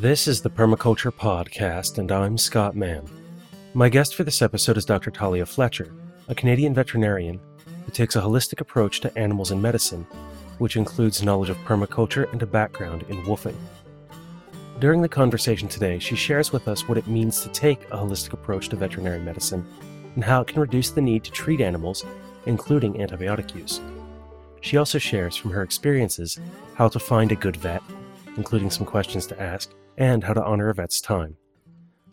This is the Permaculture Podcast, and I'm Scott Mann. My guest for this episode is Dr. Talia Fletcher, a Canadian veterinarian who takes a holistic approach to animals and medicine, which includes knowledge of permaculture and a background in WWOOFing. During the conversation today, she shares with us what it means to take a holistic approach to veterinary medicine and how it can reduce the need to treat animals, including antibiotic use. She also shares from her experiences how to find a good vet, including some questions to ask, and how to honor a vet's time.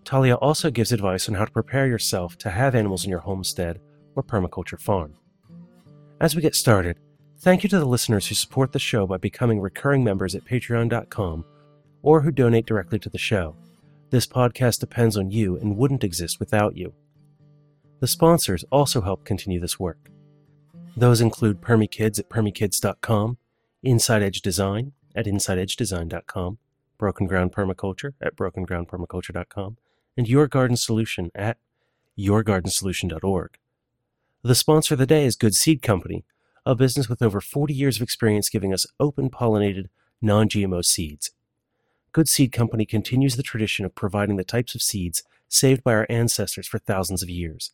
Talia also gives advice on how to prepare yourself to have animals in your homestead or permaculture farm. As we get started, thank you to the listeners who support the show by becoming recurring members at patreon.com or who donate directly to the show. This podcast depends on you and wouldn't exist without you. The sponsors also help continue this work. Those include PermiKids at permikids.com, Inside Edge Design at insideedgedesign.com, Broken Ground Permaculture at brokengroundpermaculture.com, and Your Garden Solution at yourgardensolution.org. The sponsor of the day is Good Seed Company, a business with over 40 years of experience giving us open pollinated, non GMO seeds. Good Seed Company continues the tradition of providing the types of seeds saved by our ancestors for thousands of years.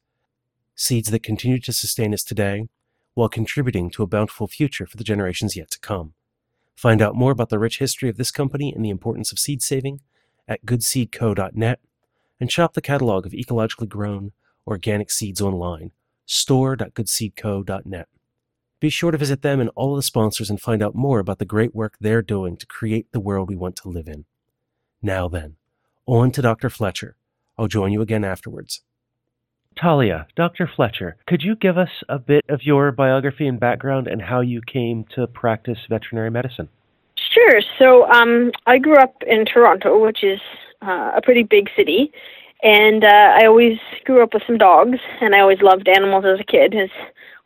Seeds that continue to sustain us today while contributing to a bountiful future for the generations yet to come. Find out more about the rich history of this company and the importance of seed saving at goodseedco.net and shop the catalog of ecologically grown, organic seeds online, store.goodseedco.net. Be sure to visit them and all of the sponsors and find out more about the great work they're doing to create the world we want to live in. Now then, on to Dr. Fletcher. I'll join you again afterwards. Talia, Dr. Fletcher, could you give us a bit of your biography and background and how you came to practice veterinary medicine? Sure. So um, I grew up in Toronto, which is uh, a pretty big city, and uh, I always grew up with some dogs, and I always loved animals as a kid, as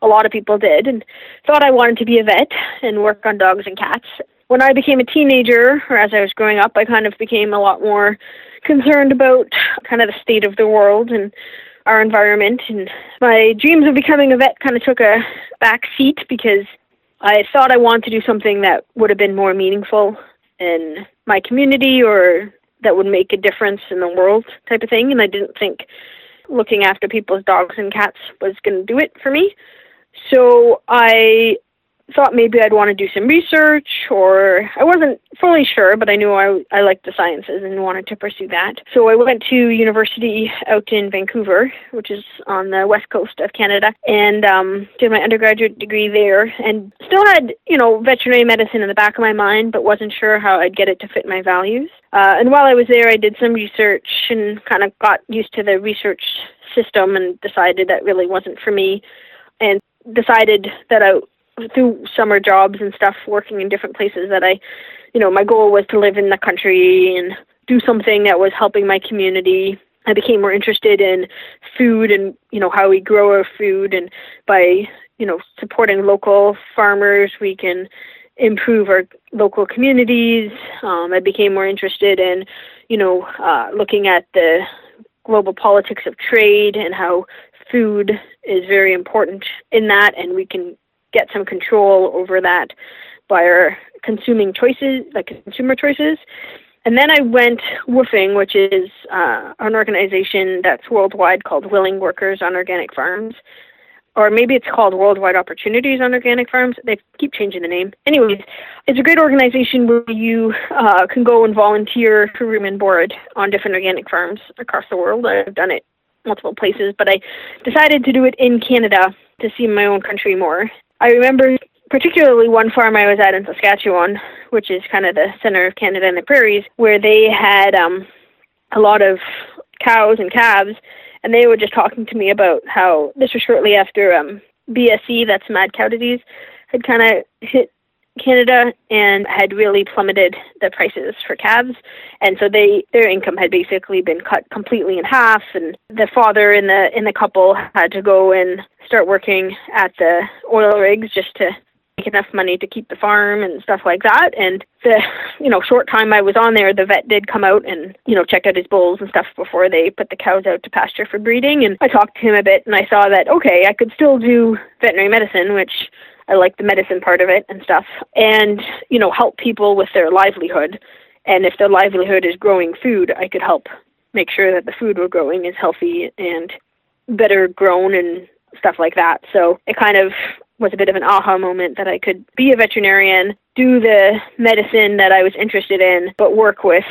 a lot of people did, and thought I wanted to be a vet and work on dogs and cats. When I became a teenager, or as I was growing up, I kind of became a lot more concerned about kind of the state of the world and our environment. And my dreams of becoming a vet kind of took a back seat because I thought I wanted to do something that would have been more meaningful in my community or that would make a difference in the world type of thing. And I didn't think looking after people's dogs and cats was going to do it for me. So I thought maybe I'd want to do some research, or I wasn't fully sure, but I knew I, I liked the sciences and wanted to pursue that. So I went to university out in Vancouver, which is on the west coast of Canada, and um, did my undergraduate degree there, and still had you know veterinary medicine in the back of my mind, but wasn't sure how I'd get it to fit my values. Uh, and while I was there, I did some research and kind of got used to the research system and decided that really wasn't for me and decided that I through summer jobs and stuff working in different places that I you know my goal was to live in the country and do something that was helping my community. I became more interested in food and you know how we grow our food. And by you know supporting local farmers we can improve our local communities. Um, I became more interested in you know uh, looking at the global politics of trade and how food is very important in that. And we can get some control over that by our consuming choices, like consumer choices. And then I went WWOOFing, which is uh, an organization that's worldwide called Willing Workers on Organic Farms. Or maybe it's called Worldwide Opportunities on Organic Farms. They keep changing the name. Anyways, it's a great organization where you uh, can go and volunteer for room and board on different organic farms across the world. I've done it multiple places, but I decided to do it in Canada to see my own country more. I remember particularly one farm I was at in Saskatchewan, which is kind of the center of Canada and the prairies, where they had um, a lot of cows and calves, and they were just talking to me about how this was shortly after um, BSE, that's mad cow disease, had kind of hit Canada and had really plummeted the prices for calves, and so they their income had basically been cut completely in half, and the father in the in the couple had to go and start working at the oil rigs just to make enough money to keep the farm and stuff like that. And the you know short time I was on there, the vet did come out and you know check out his bulls and stuff before they put the cows out to pasture for breeding. And I talked to him a bit, and I saw that okay, I could still do veterinary medicine, which I like the medicine part of it and stuff, and you know help people with their livelihood. And if their livelihood is growing food, I could help make sure that the food we're growing is healthy and better grown and stuff like that. So it kind of was a bit of an aha moment that I could be a veterinarian, do the medicine that I was interested in, but work with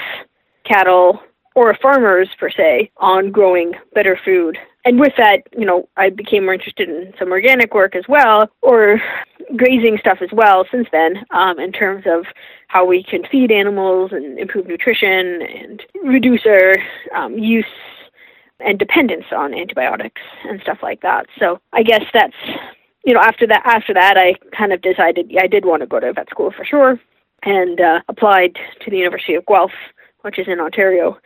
cattle or farmers per se on growing better food. And with that, you know, I became more interested in some organic work as well, or grazing stuff as well since then, um, in terms of how we can feed animals and improve nutrition and reduce our um, use and dependence on antibiotics and stuff like that. So I guess that's you know after that after that I kind of decided yeah, I did want to go to vet school for sure and uh, applied to the University of Guelph, which is in Ontario,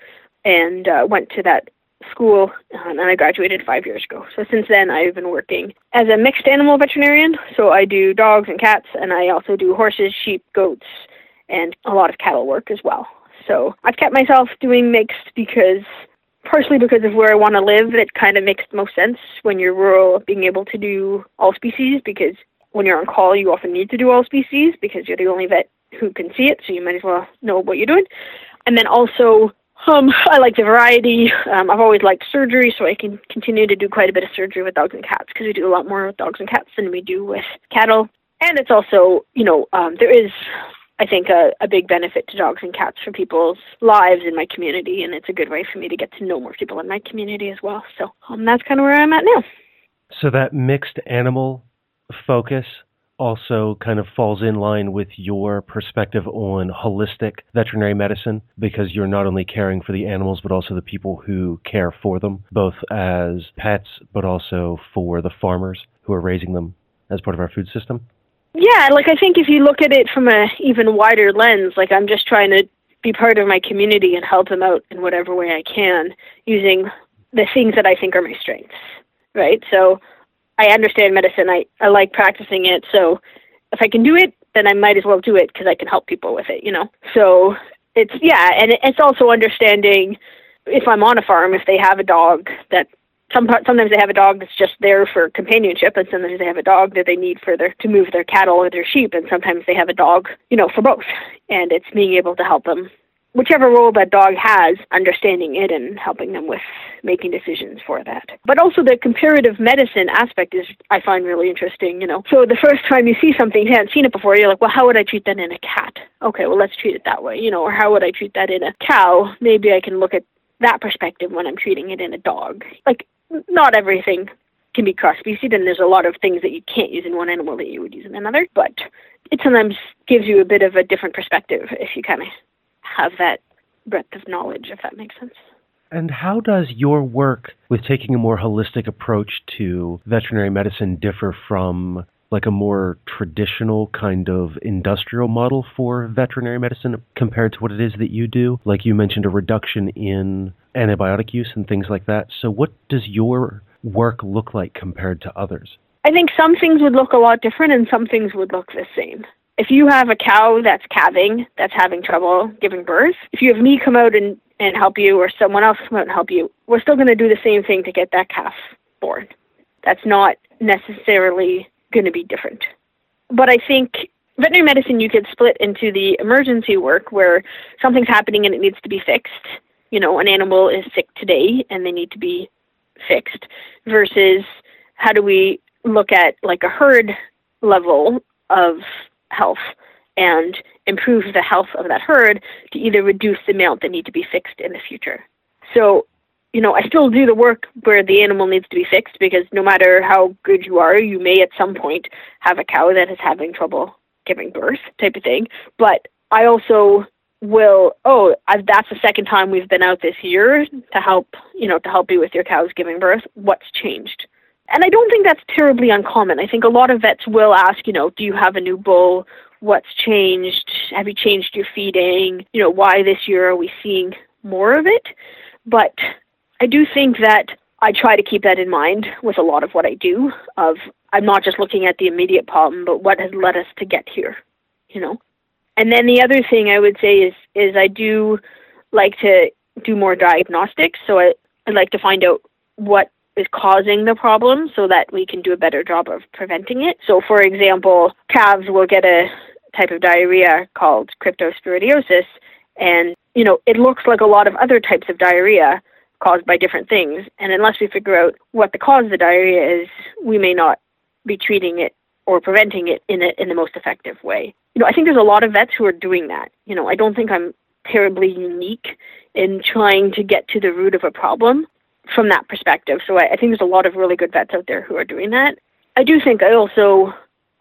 and uh, went to that school um, and I graduated five years ago. So since then I've been working as a mixed animal veterinarian. So I do dogs and cats and I also do horses, sheep, goats, and a lot of cattle work as well. So I've kept myself doing mixed because partially because of where I want to live, it kind of makes the most sense when you're rural being able to do all species because when you're on call, you often need to do all species because you're the only vet who can see it, so you might as well know what you're doing. And then also, um, I like the variety. Um, I've always liked surgery, so I can continue to do quite a bit of surgery with dogs and cats because we do a lot more with dogs and cats than we do with cattle. And it's also, you know, um, there is I think, a, a big benefit to dogs and cats for people's lives in my community, and it's a good way for me to get to know more people in my community as well. So um, that's kind of where I'm at now. So that mixed animal focus also kind of falls in line with your perspective on holistic veterinary medicine because you're not only caring for the animals but also the people who care for them, both as pets but also for the farmers who are raising them as part of our food system. Yeah, like I think if you look at it from a even wider lens, like I'm just trying to be part of my community and help them out in whatever way I can using the things that I think are my strengths, right? So I understand medicine. I, I like practicing it. So if I can do it, then I might as well do it because I can help people with it, you know? So it's, yeah, and it's also understanding if I'm on a farm, if they have a dog that some sometimes they have a dog that's just there for companionship, and sometimes they have a dog that they need for their to move their cattle or their sheep, and sometimes they have a dog, you know, for both. And it's being able to help them, whichever role that dog has, understanding it and helping them with making decisions for that. But also the comparative medicine aspect is I find really interesting. You know, so the first time you see something you hadn't seen it before, you're like, well, how would I treat that in a cat? Okay, well, let's treat it that way. You know, or how would I treat that in a cow? Maybe I can look at that perspective when I'm treating it in a dog. Like not everything can be cross species, and there's a lot of things that you can't use in one animal that you would use in another. But it sometimes gives you a bit of a different perspective if you kind of have that breadth of knowledge, if that makes sense. And how does your work with taking a more holistic approach to veterinary medicine differ from like a more traditional kind of industrial model for veterinary medicine compared to what it is that you do? Like you mentioned, a reduction in antibiotic use and things like that. So, what does your work look like compared to others? I think some things would look a lot different and some things would look the same. If you have a cow that's calving, that's having trouble giving birth, if you have me come out and, and help you or someone else come out and help you, we're still going to do the same thing to get that calf born. That's not necessarily going to be different. But I think veterinary medicine you could split into the emergency work where something's happening and it needs to be fixed. You know, an animal is sick today and they need to be fixed versus how do we look at like a herd level of health and improve the health of that herd to either reduce the amount that need to be fixed in the future. So you know, I still do the work where the animal needs to be fixed because no matter how good you are, you may at some point have a cow that is having trouble giving birth, type of thing. But I also will, oh, I've, that's the second time we've been out this year to help, you know, to help you with your cows giving birth. What's changed? And I don't think that's terribly uncommon. I think a lot of vets will ask, you know, do you have a new bull? What's changed? Have you changed your feeding? You know, why this year are we seeing more of it? But I do think that I try to keep that in mind with a lot of what I do of I'm not just looking at the immediate problem, but what has led us to get here, you know. And then the other thing I would say is is I do like to do more diagnostics, so I, I like to find out what is causing the problem so that we can do a better job of preventing it. So for example, calves will get a type of diarrhea called cryptosporidiosis And, you know, it looks like a lot of other types of diarrhea caused by different things. And unless we figure out what the cause of the diarrhea is, we may not be treating it or preventing it in a, in the most effective way. You know, I think there's a lot of vets who are doing that. You know, I don't think I'm terribly unique in trying to get to the root of a problem from that perspective. So I, I think there's a lot of really good vets out there who are doing that. I do think I also,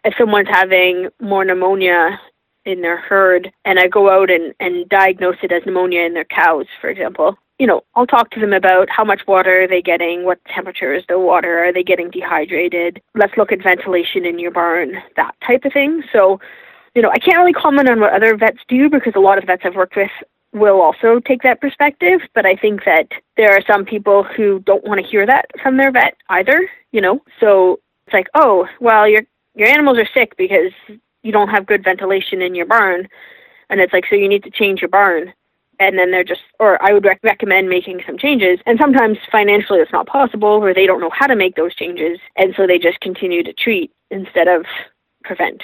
if someone's having more pneumonia in their herd and I go out and, and diagnose it as pneumonia in their cows, for example, you know, I'll talk to them about how much water are they getting, what temperature is the water, are they getting dehydrated, let's look at ventilation in your barn, that type of thing. So, you know, I can't really comment on what other vets do because a lot of vets I've worked with will also take that perspective, but I think that there are some people who don't want to hear that from their vet either, you know. So it's like, "Oh, well, your your animals are sick because you don't have good ventilation in your barn." And it's like, "So you need to change your barn." And then they're just, or I would rec- recommend making some changes. And sometimes financially it's not possible, or they don't know how to make those changes. And so they just continue to treat instead of prevent.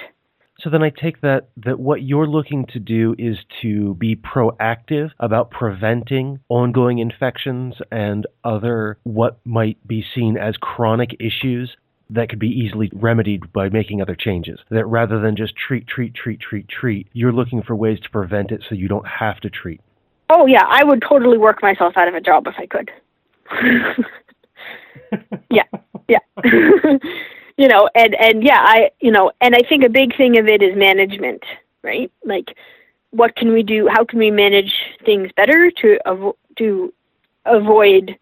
So then I take that that what you're looking to do is to be proactive about preventing ongoing infections and other what might be seen as chronic issues that could be easily remedied by making other changes. That rather than just treat, treat, treat, treat, treat, you're looking for ways to prevent it so you don't have to treat. Oh yeah, I would totally work myself out of a job if I could. yeah, yeah. you know, and and yeah, I you know, and I think a big thing of it is management, right? Like, what can we do? How can we manage things better to avo- to avoid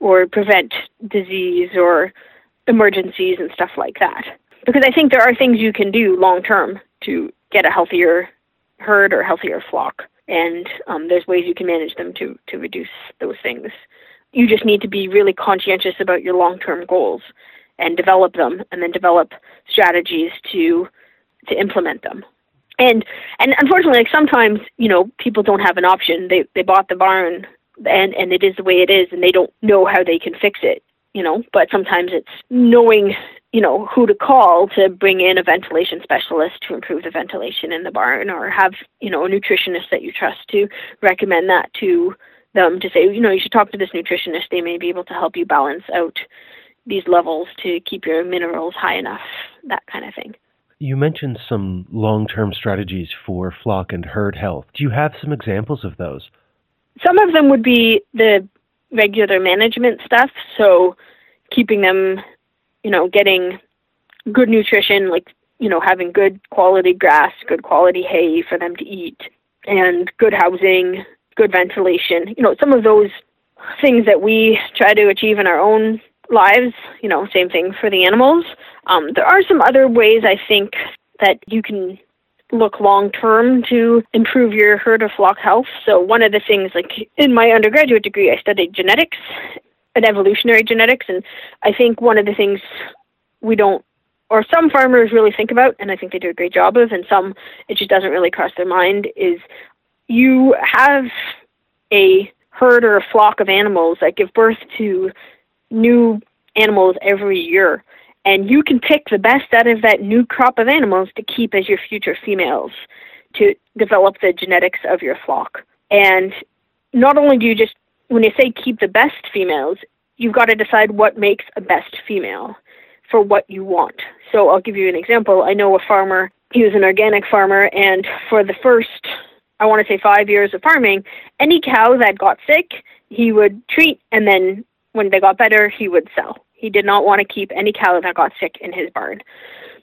or prevent disease or emergencies and stuff like that? Because I think there are things you can do long term to get a healthier herd or healthier flock, and um, there's ways you can manage them to to reduce those things. You just need to be really conscientious about your long term goals and develop them and then develop strategies to to implement them. And and unfortunately like sometimes you know people don't have an option. They they bought the barn and and it is the way it is and they don't know how they can fix it you know? But sometimes it's knowing you know who to call to bring in a ventilation specialist to improve the ventilation in the barn or have you know a nutritionist that you trust to recommend that to them to say you know you should talk to this nutritionist. They may be able to help you balance out these levels to keep your minerals high enough, that kind of thing. You mentioned some long term strategies for flock and herd health. Do you have some examples of those? Some of them would be the regular management stuff, so keeping them, you know, getting good nutrition, like, you know, having good quality grass, good quality hay for them to eat, and good housing, good ventilation. You know, some of those things that we try to achieve in our own lives. You know, same thing for the animals. Um, there are some other ways I think that you can look long term to improve your herd or flock health. So one of the things, like in my undergraduate degree, I studied genetics and evolutionary genetics, and I think one of the things we don't or some farmers really think about, and I think they do a great job of, and some it just doesn't really cross their mind, is you have a herd or a flock of animals that give birth to new animals every year. And you can pick the best out of that new crop of animals to keep as your future females to develop the genetics of your flock. And not only do you just, when you say keep the best females, you've got to decide what makes a best female for what you want. So I'll give you an example. I know a farmer, he was an organic farmer, and for the first, I want to say five years of farming, any cow that got sick, he would treat and then when they got better, he would sell. He did not want to keep any cow that got sick in his barn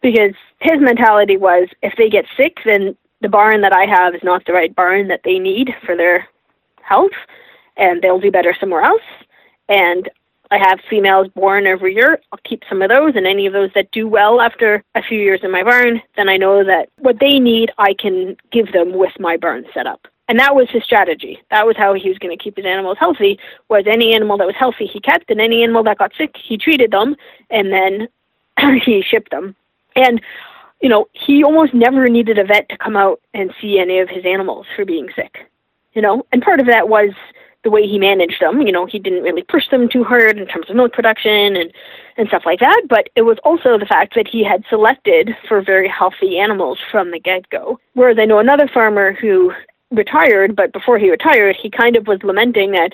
because his mentality was if they get sick, then the barn that I have is not the right barn that they need for their health, and they'll do better somewhere else. And I have females born every year. I'll keep some of those, and any of those that do well after a few years in my barn, then I know that what they need, I can give them with my barn set up. And that was his strategy. That was how he was going to keep his animals healthy. Was any animal that was healthy he kept, and any animal that got sick he treated them, and then he shipped them. And you know, he almost never needed a vet to come out and see any of his animals for being sick. You know, and part of that was the way he managed them. You know, he didn't really push them too hard in terms of milk production and and stuff like that. But it was also the fact that he had selected for very healthy animals from the get go. Whereas I know another farmer who retired, but before he retired, he kind of was lamenting that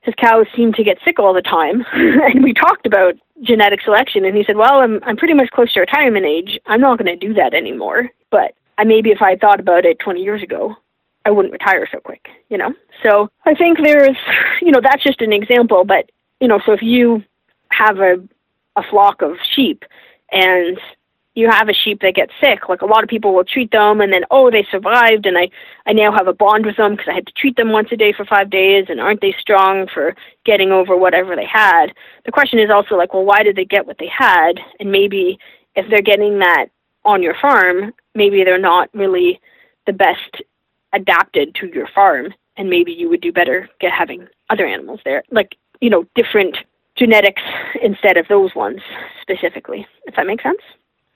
his cows seemed to get sick all the time. and we talked about genetic selection, and he said, "Well, I'm I'm pretty much close to retirement age. I'm not going to do that anymore. But I maybe if I had thought about it 20 years ago, I wouldn't retire so quick. You know. So I think there's, you know, that's just an example. But you know, so if you have a a flock of sheep and you have a sheep that gets sick, like a lot of people will treat them and then, oh, they survived and I, I now have a bond with them because I had to treat them once a day for five days and aren't they strong for getting over whatever they had? The question is also like, well, why did they get what they had? And maybe if they're getting that on your farm, maybe they're not really the best adapted to your farm and maybe you would do better get having other animals there. Like, you know, different genetics instead of those ones specifically, if that makes sense.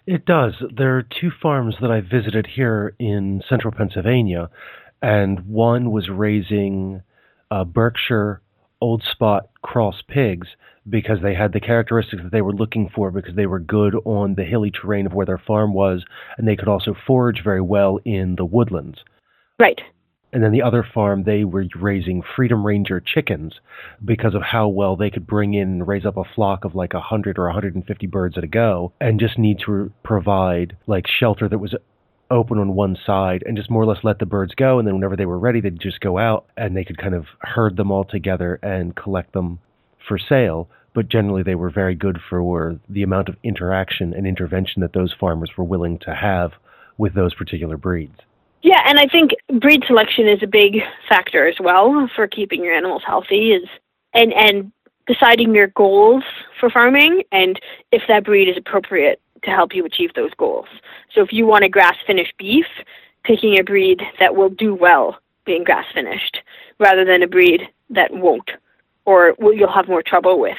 It does. There are two farms that I visited here in central Pennsylvania, and one was raising uh, Berkshire Old Spot cross pigs because they had the characteristics that they were looking for because they were good on the hilly terrain of where their farm was, and they could also forage very well in the woodlands. Right. And then the other farm, they were raising Freedom Ranger chickens because of how well they could bring in and raise up a flock of like 100 or 150 birds at a go and just need to provide like shelter that was open on one side and just more or less let the birds go. And then whenever they were ready, they'd just go out and they could kind of herd them all together and collect them for sale. But generally, they were very good for the amount of interaction and intervention that those farmers were willing to have with those particular breeds. Yeah, and I think breed selection is a big factor as well for keeping your animals healthy is and and deciding your goals for farming and if that breed is appropriate to help you achieve those goals. So if you want a grass finished beef, picking a breed that will do well being grass finished rather than a breed that won't or you'll have more trouble with.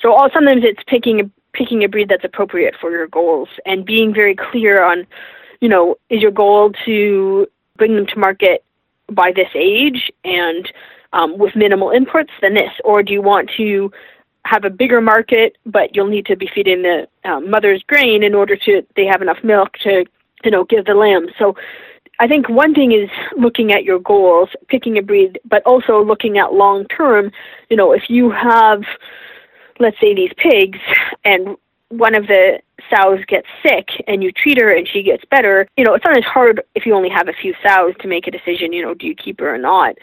So all sometimes it's picking a picking a breed that's appropriate for your goals and being very clear on you know, is your goal to bring them to market by this age and um, with minimal inputs than this, or do you want to have a bigger market, but you'll need to be feeding the um, mother's grain in order to they have enough milk to you know give the lamb. So I think one thing is looking at your goals, picking a breed, but also looking at long term. You know, if you have, let's say, these pigs, and one of the sows gets sick and you treat her and she gets better, you know, it's not as hard if you only have a few sows to make a decision, you know, do you keep her or not?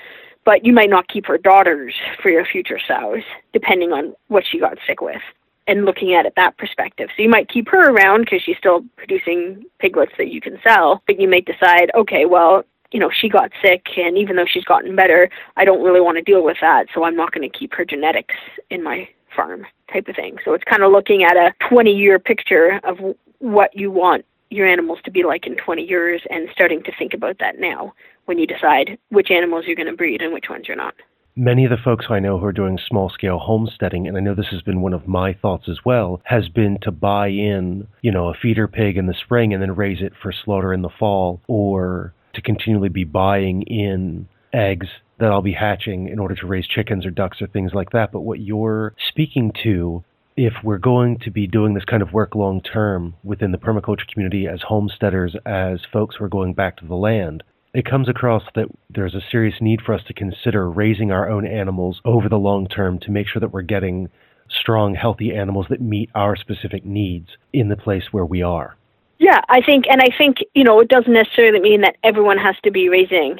But you might not keep her daughters for your future sows, depending on what she got sick with and looking at it that perspective. So you might keep her around because she's still producing piglets that you can sell, but you may decide, okay, well, you know, she got sick, and even though she's gotten better, I don't really want to deal with that, so I'm not going to keep her genetics in my farm type of thing. So it's kind of looking at a 20 year picture of what you want your animals to be like in 20 years and starting to think about that now when you decide which animals you're going to breed and which ones you're not. Many of the folks I know who are doing small scale homesteading, and I know this has been one of my thoughts as well, has been to buy in, you know, a feeder pig in the spring and then raise it for slaughter in the fall, or to continually be buying in eggs that I'll be hatching in order to raise chickens or ducks or things like that. But what you're speaking to, if we're going to be doing this kind of work long term within the permaculture community as homesteaders, as folks who are going back to the land, it comes across that there's a serious need for us to consider raising our own animals over the long term to make sure that we're getting strong, healthy animals that meet our specific needs in the place where we are. Yeah, I think, and I think, you know, it doesn't necessarily mean that everyone has to be raising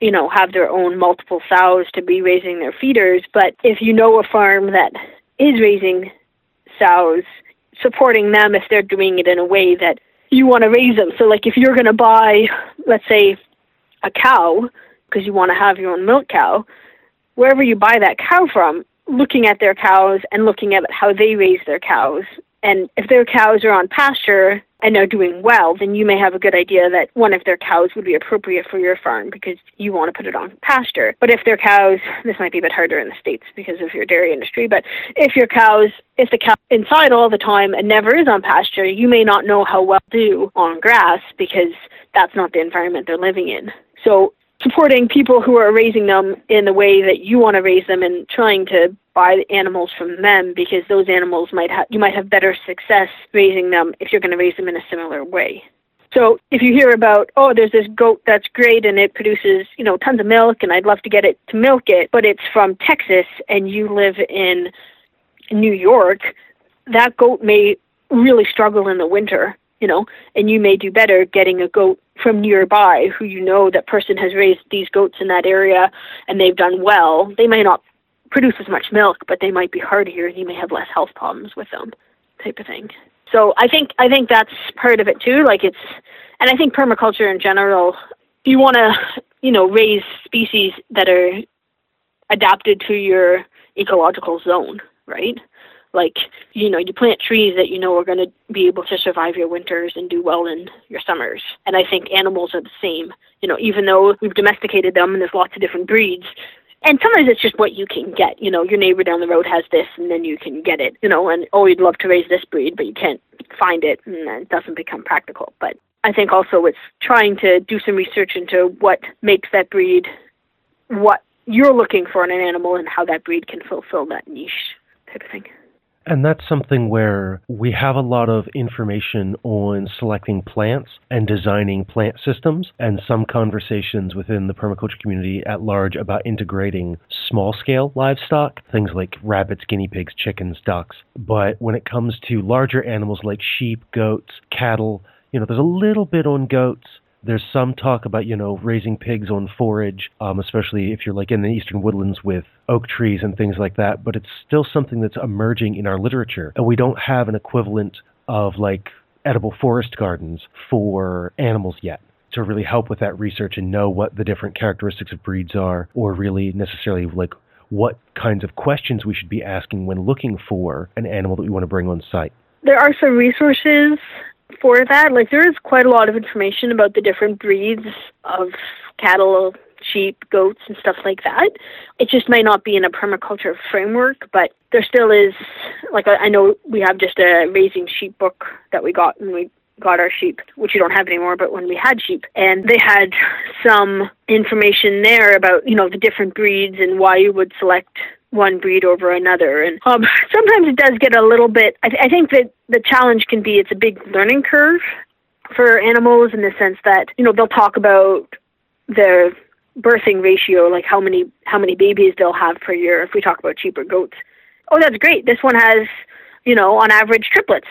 you know, have their own multiple sows to be raising their feeders. But if you know a farm that is raising sows, supporting them if they're doing it in a way that you want to raise them. So, like if you're going to buy, let's say, a cow because you want to have your own milk cow, wherever you buy that cow from, looking at their cows and looking at how they raise their cows. And if their cows are on pasture, and are doing well, then you may have a good idea that one of their cows would be appropriate for your farm because you want to put it on pasture. But if their cows, this might be a bit harder in the States because of your dairy industry, but if your cows, if the cow inside all the time and never is on pasture, you may not know how well do on grass because that's not the environment they're living in. So supporting people who are raising them in the way that you want to raise them and trying to buy the animals from them because those animals might have you might have better success raising them if you're going to raise them in a similar way. So if you hear about, oh, there's this goat that's great and it produces, you know, tons of milk and I'd love to get it to milk it, but it's from Texas and you live in New York, that goat may really struggle in the winter, you know, and you may do better getting a goat from nearby who you know that person has raised these goats in that area and they've done well. They may not produce as much milk, but they might be hardier and you may have less health problems with them, type of thing. So I think I think that's part of it too. Like it's, and I think permaculture in general, you want to you know raise species that are adapted to your ecological zone, right? Like you know you plant trees that you know are going to be able to survive your winters and do well in your summers. And I think animals are the same. You know even though we've domesticated them and there's lots of different breeds, and sometimes it's just what you can get. You know, your neighbor down the road has this, and then you can get it. You know, and oh, you'd love to raise this breed, but you can't find it, and it doesn't become practical. But I think also it's trying to do some research into what makes that breed, what you're looking for in an animal, and how that breed can fulfill that niche type of thing. And that's something where we have a lot of information on selecting plants and designing plant systems, and some conversations within the permaculture community at large about integrating small scale livestock, things like rabbits, guinea pigs, chickens, ducks. But when it comes to larger animals like sheep, goats, cattle, you know, there's a little bit on goats, there's some talk about, you know, raising pigs on forage, um, especially if you're like in the eastern woodlands with oak trees and things like that. But it's still something that's emerging in our literature. And we don't have an equivalent of like edible forest gardens for animals yet to really help with that research and know what the different characteristics of breeds are, or really necessarily like what kinds of questions we should be asking when looking for an animal that we want to bring on site. There are some resources for that. Like there is quite a lot of information about the different breeds of cattle, sheep, goats, and stuff like that. It just might not be in a permaculture framework, but there still is. Like I know we have just a raising sheep book that we got when we got our sheep, which you don't have anymore, but when we had sheep, and they had some information there about you know the different breeds and why you would select one breed over another. And um, sometimes it does get a little bit. I, th- I think that the challenge can be it's a big learning curve for animals in the sense that you know they'll talk about their birthing ratio, like how many how many babies they'll have per year. If we talk about sheep or goats, oh, that's great. This one has you know on average triplets.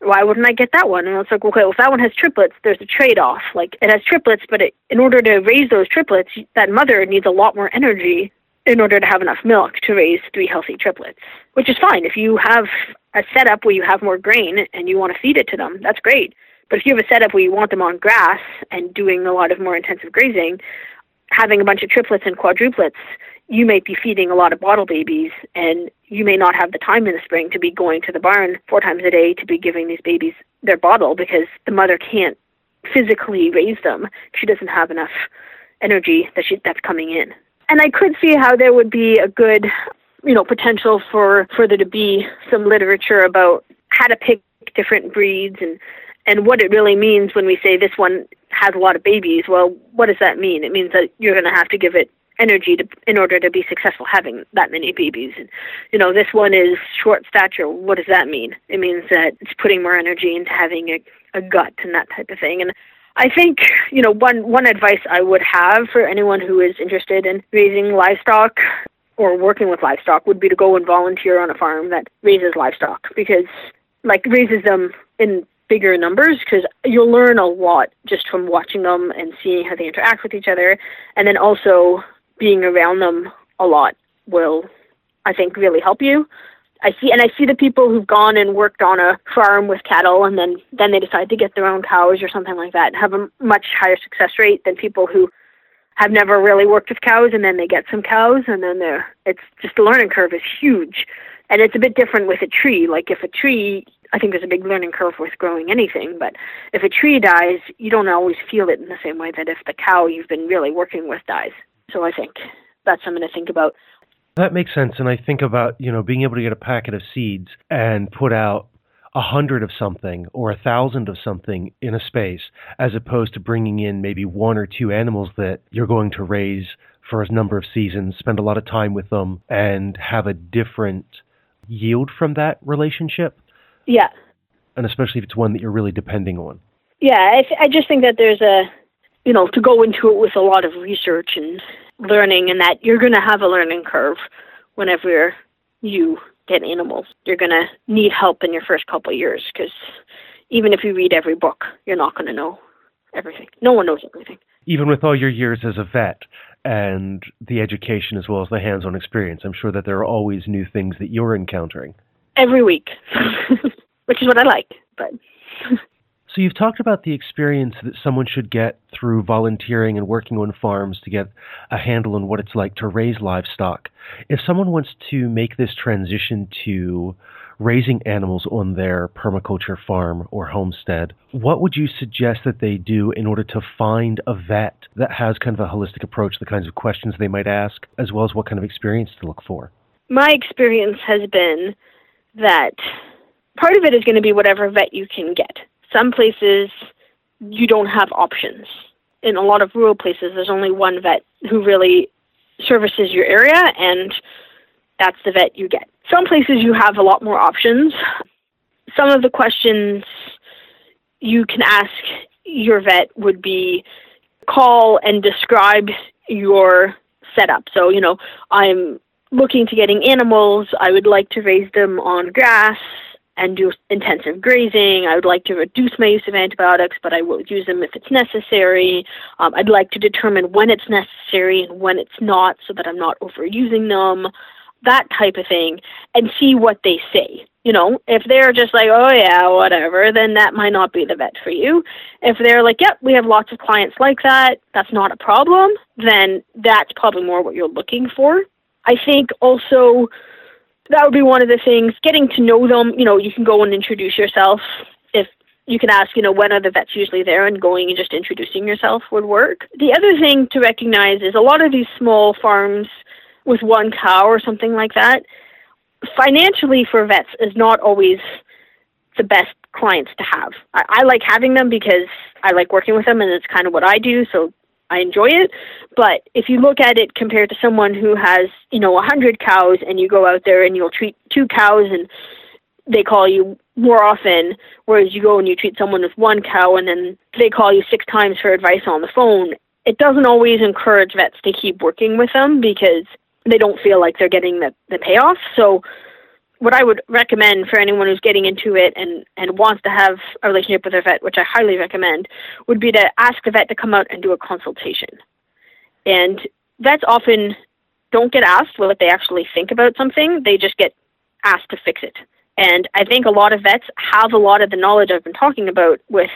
Why wouldn't I get that one? And it's like, okay, well, if that one has triplets, there's a trade-off. Like it has triplets, but it, in order to raise those triplets, that mother needs a lot more energy in order to have enough milk to raise three healthy triplets, which is fine. If you have a setup where you have more grain and you want to feed it to them, that's great. But if you have a setup where you want them on grass and doing a lot of more intensive grazing, having a bunch of triplets and quadruplets, you may be feeding a lot of bottle babies and you may not have the time in the spring to be going to the barn four times a day to be giving these babies their bottle because the mother can't physically raise them. She doesn't have enough energy that she, that's coming in and I could see how there would be a good, you know, potential for for there to be some literature about how to pick different breeds and and what it really means when we say this one has a lot of babies. Well, what does that mean? It means that you're going to have to give it energy to, in order to be successful having that many babies. And, you know, this one is short stature. What does that mean? It means that it's putting more energy into having a, a gut and that type of thing. And I think you know one one advice I would have for anyone who is interested in raising livestock or working with livestock would be to go and volunteer on a farm that raises livestock because like raises them in bigger numbers because you'll learn a lot just from watching them and seeing how they interact with each other. And then also being around them a lot will I think really help you. I see, and I see the people who've gone and worked on a farm with cattle, and then then they decide to get their own cows or something like that, have a much higher success rate than people who have never really worked with cows, and then they get some cows, and then they're it's just the learning curve is huge, and it's a bit different with a tree. Like if a tree, I think there's a big learning curve with growing anything, but if a tree dies, you don't always feel it in the same way that if the cow you've been really working with dies. So I think that's something to think about. That makes sense. And I think about, you know, being able to get a packet of seeds and put out a hundred of something or a thousand of something in a space, as opposed to bringing in maybe one or two animals that you're going to raise for a number of seasons, spend a lot of time with them, and have a different yield from that relationship. Yeah. And especially if it's one that you're really depending on. Yeah, I, th- I just think that there's a, you know, to go into it with a lot of research and learning, and that you're going to have a learning curve whenever you get animals. You're going to need help in your first couple of years because even if you read every book, you're not going to know everything. No one knows everything. Even with all your years as a vet and the education as well as the hands on experience, I'm sure that there are always new things that you're encountering. Every week, which is what I like. But So you've talked about the experience that someone should get through volunteering and working on farms to get a handle on what it's like to raise livestock. If someone wants to make this transition to raising animals on their permaculture farm or homestead, what would you suggest that they do in order to find a vet that has kind of a holistic approach, the kinds of questions they might ask, as well as what kind of experience to look for? My experience has been that part of it is going to be whatever vet you can get some places you don't have options. In a lot of rural places, there's only one vet who really services your area, and that's the vet you get. Some places you have a lot more options. Some of the questions you can ask your vet would be call and describe your setup. So, you know, I'm looking to getting animals. I would like to raise them on grass and do intensive grazing. I would like to reduce my use of antibiotics, but I will use them if it's necessary. Um, I'd like to determine when it's necessary and when it's not so that I'm not overusing them, that type of thing, and see what they say. You know, if they're just like, oh yeah, whatever, then that might not be the vet for you. If they're like, yep, we have lots of clients like that, that's not a problem, then that's probably more what you're looking for. I think also that would be one of the things. Getting to know them, you know, you can go and introduce yourself. If you can ask, you know, when are the vets usually there, and going and just introducing yourself would work. The other thing to recognize is a lot of these small farms with one cow or something like that, financially for vets is not always the best clients to have. I, I like having them because I like working with them and it's kind of what I do, so I enjoy it. But if you look at it compared to someone who has, you know, a hundred cows and you go out there and you'll treat two cows and they call you more often, whereas you go and you treat someone with one cow and then they call you six times for advice on the phone, it doesn't always encourage vets to keep working with them because they don't feel like they're getting the, the payoff. So what I would recommend for anyone who's getting into it and, and wants to have a relationship with their vet, which I highly recommend, would be to ask the vet to come out and do a consultation. And vets often don't get asked what they actually think about something, they just get asked to fix it. And I think a lot of vets have a lot of the knowledge I've been talking about with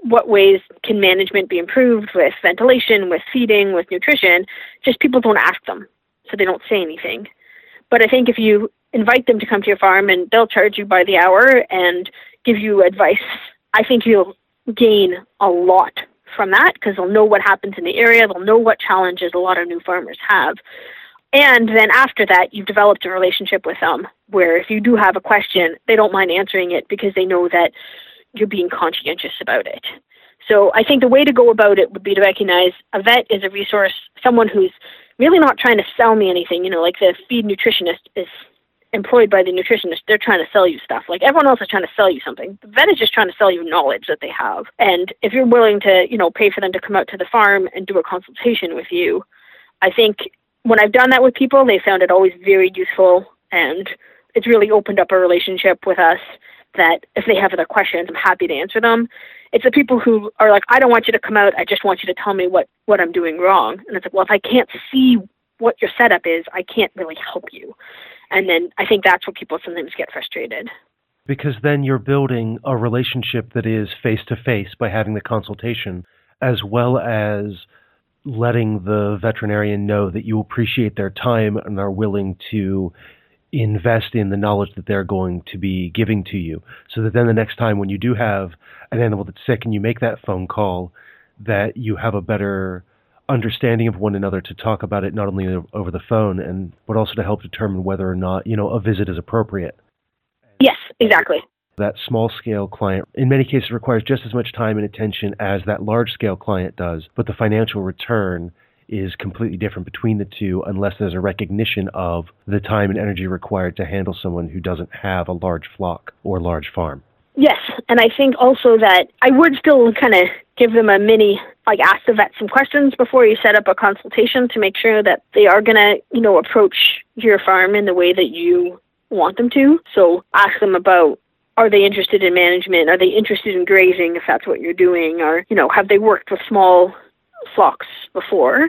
what ways can management be improved with ventilation, with feeding, with nutrition. Just people don't ask them, so they don't say anything. But I think if you invite them to come to your farm and they'll charge you by the hour and give you advice. I think you'll gain a lot from that because they'll know what happens in the area, they'll know what challenges a lot of new farmers have. And then after that, you've developed a relationship with them where if you do have a question, they don't mind answering it because they know that you're being conscientious about it. So I think the way to go about it would be to recognize a vet is a resource, someone who's really not trying to sell me anything. You know, like the feed nutritionist is employed by the nutritionist, they're trying to sell you stuff. Like everyone else is trying to sell you something. The vet is just trying to sell you knowledge that they have. And if you're willing to, you know, pay for them to come out to the farm and do a consultation with you, I think when I've done that with people, they found it always very useful and it's really opened up a relationship with us that if they have other questions, I'm happy to answer them. It's the people who are like, I don't want you to come out, I just want you to tell me what, what I'm doing wrong. And it's like, well, if I can't see what your setup is, I can't really help you. And then I think that's where people sometimes get frustrated. Because then you're building a relationship that is face to face by having the consultation, as well as letting the veterinarian know that you appreciate their time and are willing to invest in the knowledge that they're going to be giving to you. So that then the next time when you do have an animal that's sick and you make that phone call, that you have a better understanding of one another to talk about it not only over the phone and but also to help determine whether or not you know a visit is appropriate. Yes, exactly. That small scale client, in many cases, requires just as much time and attention as that large scale client does, but the financial return is completely different between the two unless there's a recognition of the time and energy required to handle someone who doesn't have a large flock or large farm. Yes, and I think also that I would still kind of give them a mini, like ask the vet some questions before you set up a consultation to make sure that they are going to, you know, approach your farm in the way that you want them to. So ask them about are they interested in management? Are they interested in grazing if that's what you're doing? Or, you know, have they worked with small flocks before?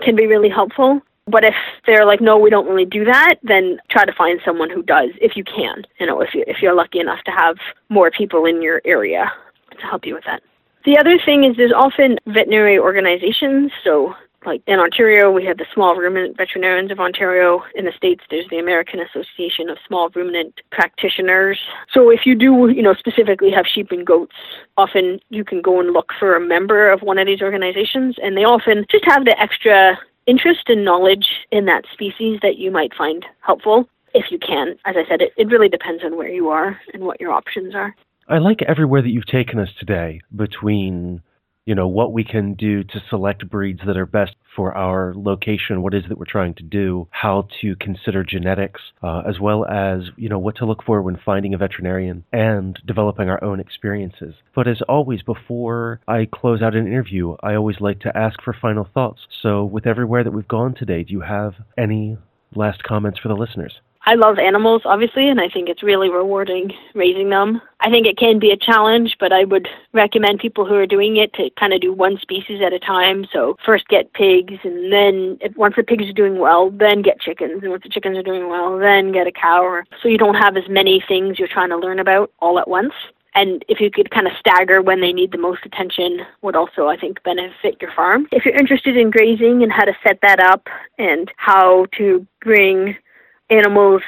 Can be really helpful. But if they're like, no, we don't really do that, then try to find someone who does, if you can. You know, if you if you're lucky enough to have more people in your area to help you with that. The other thing is there's often veterinary organizations. So, like in Ontario, we have the Small Ruminant Veterinarians of Ontario. In the States, there's the American Association of Small Ruminant Practitioners. So, if you do, you know, specifically have sheep and goats, often you can go and look for a member of one of these organizations, and they often just have the extra interest and knowledge in that species that you might find helpful if you can. As I said, it, it really depends on where you are and what your options are. I like everywhere that you've taken us today between you know what we can do to select breeds that are best for our location what is it that we're trying to do how to consider genetics uh, as well as you know what to look for when finding a veterinarian and developing our own experiences. But as always before i close out an interview i always like to ask for final thoughts. So with everywhere that we've gone today do you have any last comments for the listeners I love animals, obviously, and I think it's really rewarding raising them. I think it can be a challenge, but I would recommend people who are doing it to kind of do one species at a time. So first get pigs, and then if, once the pigs are doing well, then get chickens, and once the chickens are doing well, then get a cow. Or, so you don't have as many things you're trying to learn about all at once. And if you could kind of stagger when they need the most attention, would also, I think, benefit your farm. If you're interested in grazing and how to set that up and how to bring animals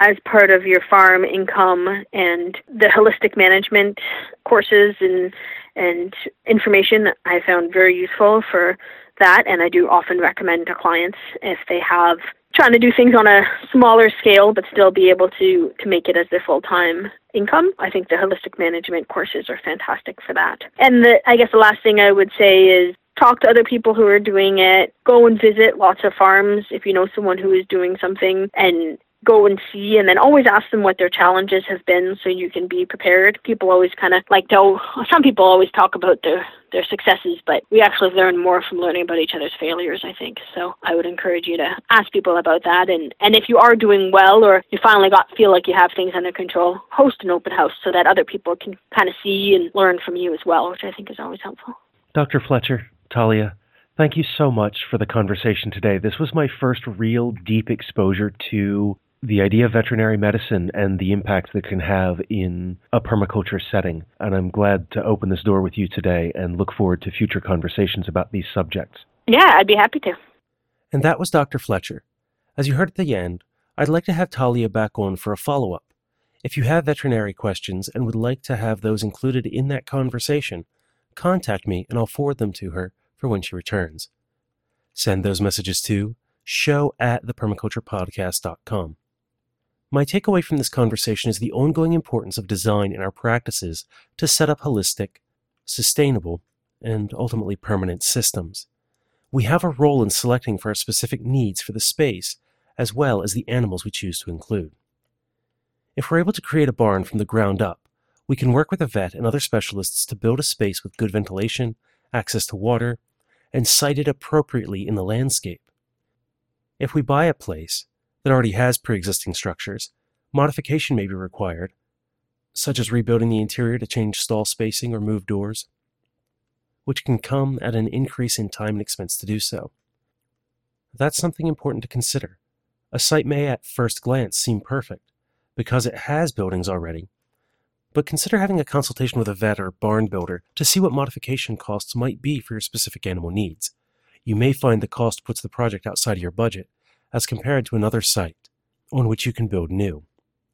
as part of your farm income and the holistic management courses and and information I found very useful for that and I do often recommend to clients if they have trying to do things on a smaller scale but still be able to to make it as their full-time income. I think the holistic management courses are fantastic for that. And the I guess the last thing I would say is talk to other people who are doing it, go and visit lots of farms if you know someone who is doing something and go and see and then always ask them what their challenges have been so you can be prepared. People always kind of like to, some people always talk about their, their successes, but we actually learn more from learning about each other's failures, I think. So I would encourage you to ask people about that. And, and if you are doing well or you finally got feel like you have things under control, host an open house so that other people can kind of see and learn from you as well, which I think is always helpful. Dr. Fletcher, Talia, Thank you so much for the conversation today. This was my first real deep exposure to the idea of veterinary medicine and the impact that can have in a permaculture setting. And I'm glad to open this door with you today and look forward to future conversations about these subjects. Yeah, I'd be happy to. And that was Dr. Fletcher. As you heard at the end, I'd like to have Talia back on for a follow up. If you have veterinary questions and would like to have those included in that conversation, contact me and I'll forward them to her for when she returns. Send those messages to show at thepermaculturepodcast.com. My takeaway from this conversation is the ongoing importance of design in our practices to set up holistic, sustainable, and ultimately permanent systems. We have a role in selecting for our specific needs for the space, as well as the animals we choose to include. If we're able to create a barn from the ground up, we can work with a vet and other specialists to build a space with good ventilation, access to water, and site it appropriately in the landscape. If we buy a place, that already has pre existing structures, modification may be required, such as rebuilding the interior to change stall spacing or move doors, which can come at an increase in time and expense to do so. That's something important to consider. A site may at first glance seem perfect because it has buildings already, but consider having a consultation with a vet or barn builder to see what modification costs might be for your specific animal needs. You may find the cost puts the project outside of your budget, as compared to another site on which you can build new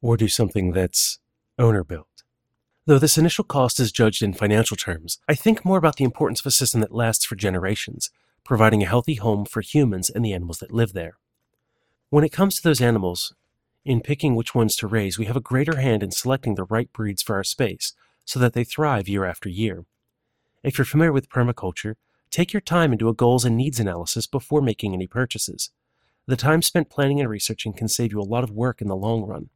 or do something that's owner built. Though this initial cost is judged in financial terms, I think more about the importance of a system that lasts for generations, providing a healthy home for humans and the animals that live there. When it comes to those animals, in picking which ones to raise, we have a greater hand in selecting the right breeds for our space so that they thrive year after year. If you're familiar with permaculture, take your time and do a goals and needs analysis before making any purchases. The time spent planning and researching can save you a lot of work in the long run.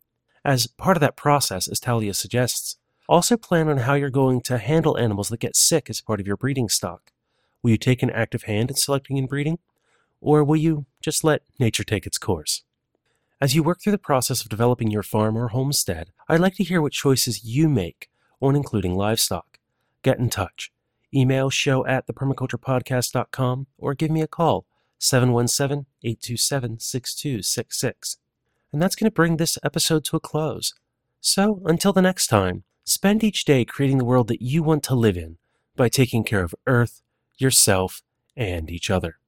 As part of that process, as Talia suggests, Also, plan on how you're going to handle animals that get sick as part of your breeding stock. Will you take an active hand in selecting and breeding? Or will you just let nature take its course? As you work through the process of developing your farm or homestead, I'd like to hear what choices you make on including livestock. Get in touch. Email show at thepermaculturepodcast.com or give me a call, 717 827 6266. And that's going to bring this episode to a close. So, until the next time, spend each day creating the world that you want to live in by taking care of Earth, yourself, and each other.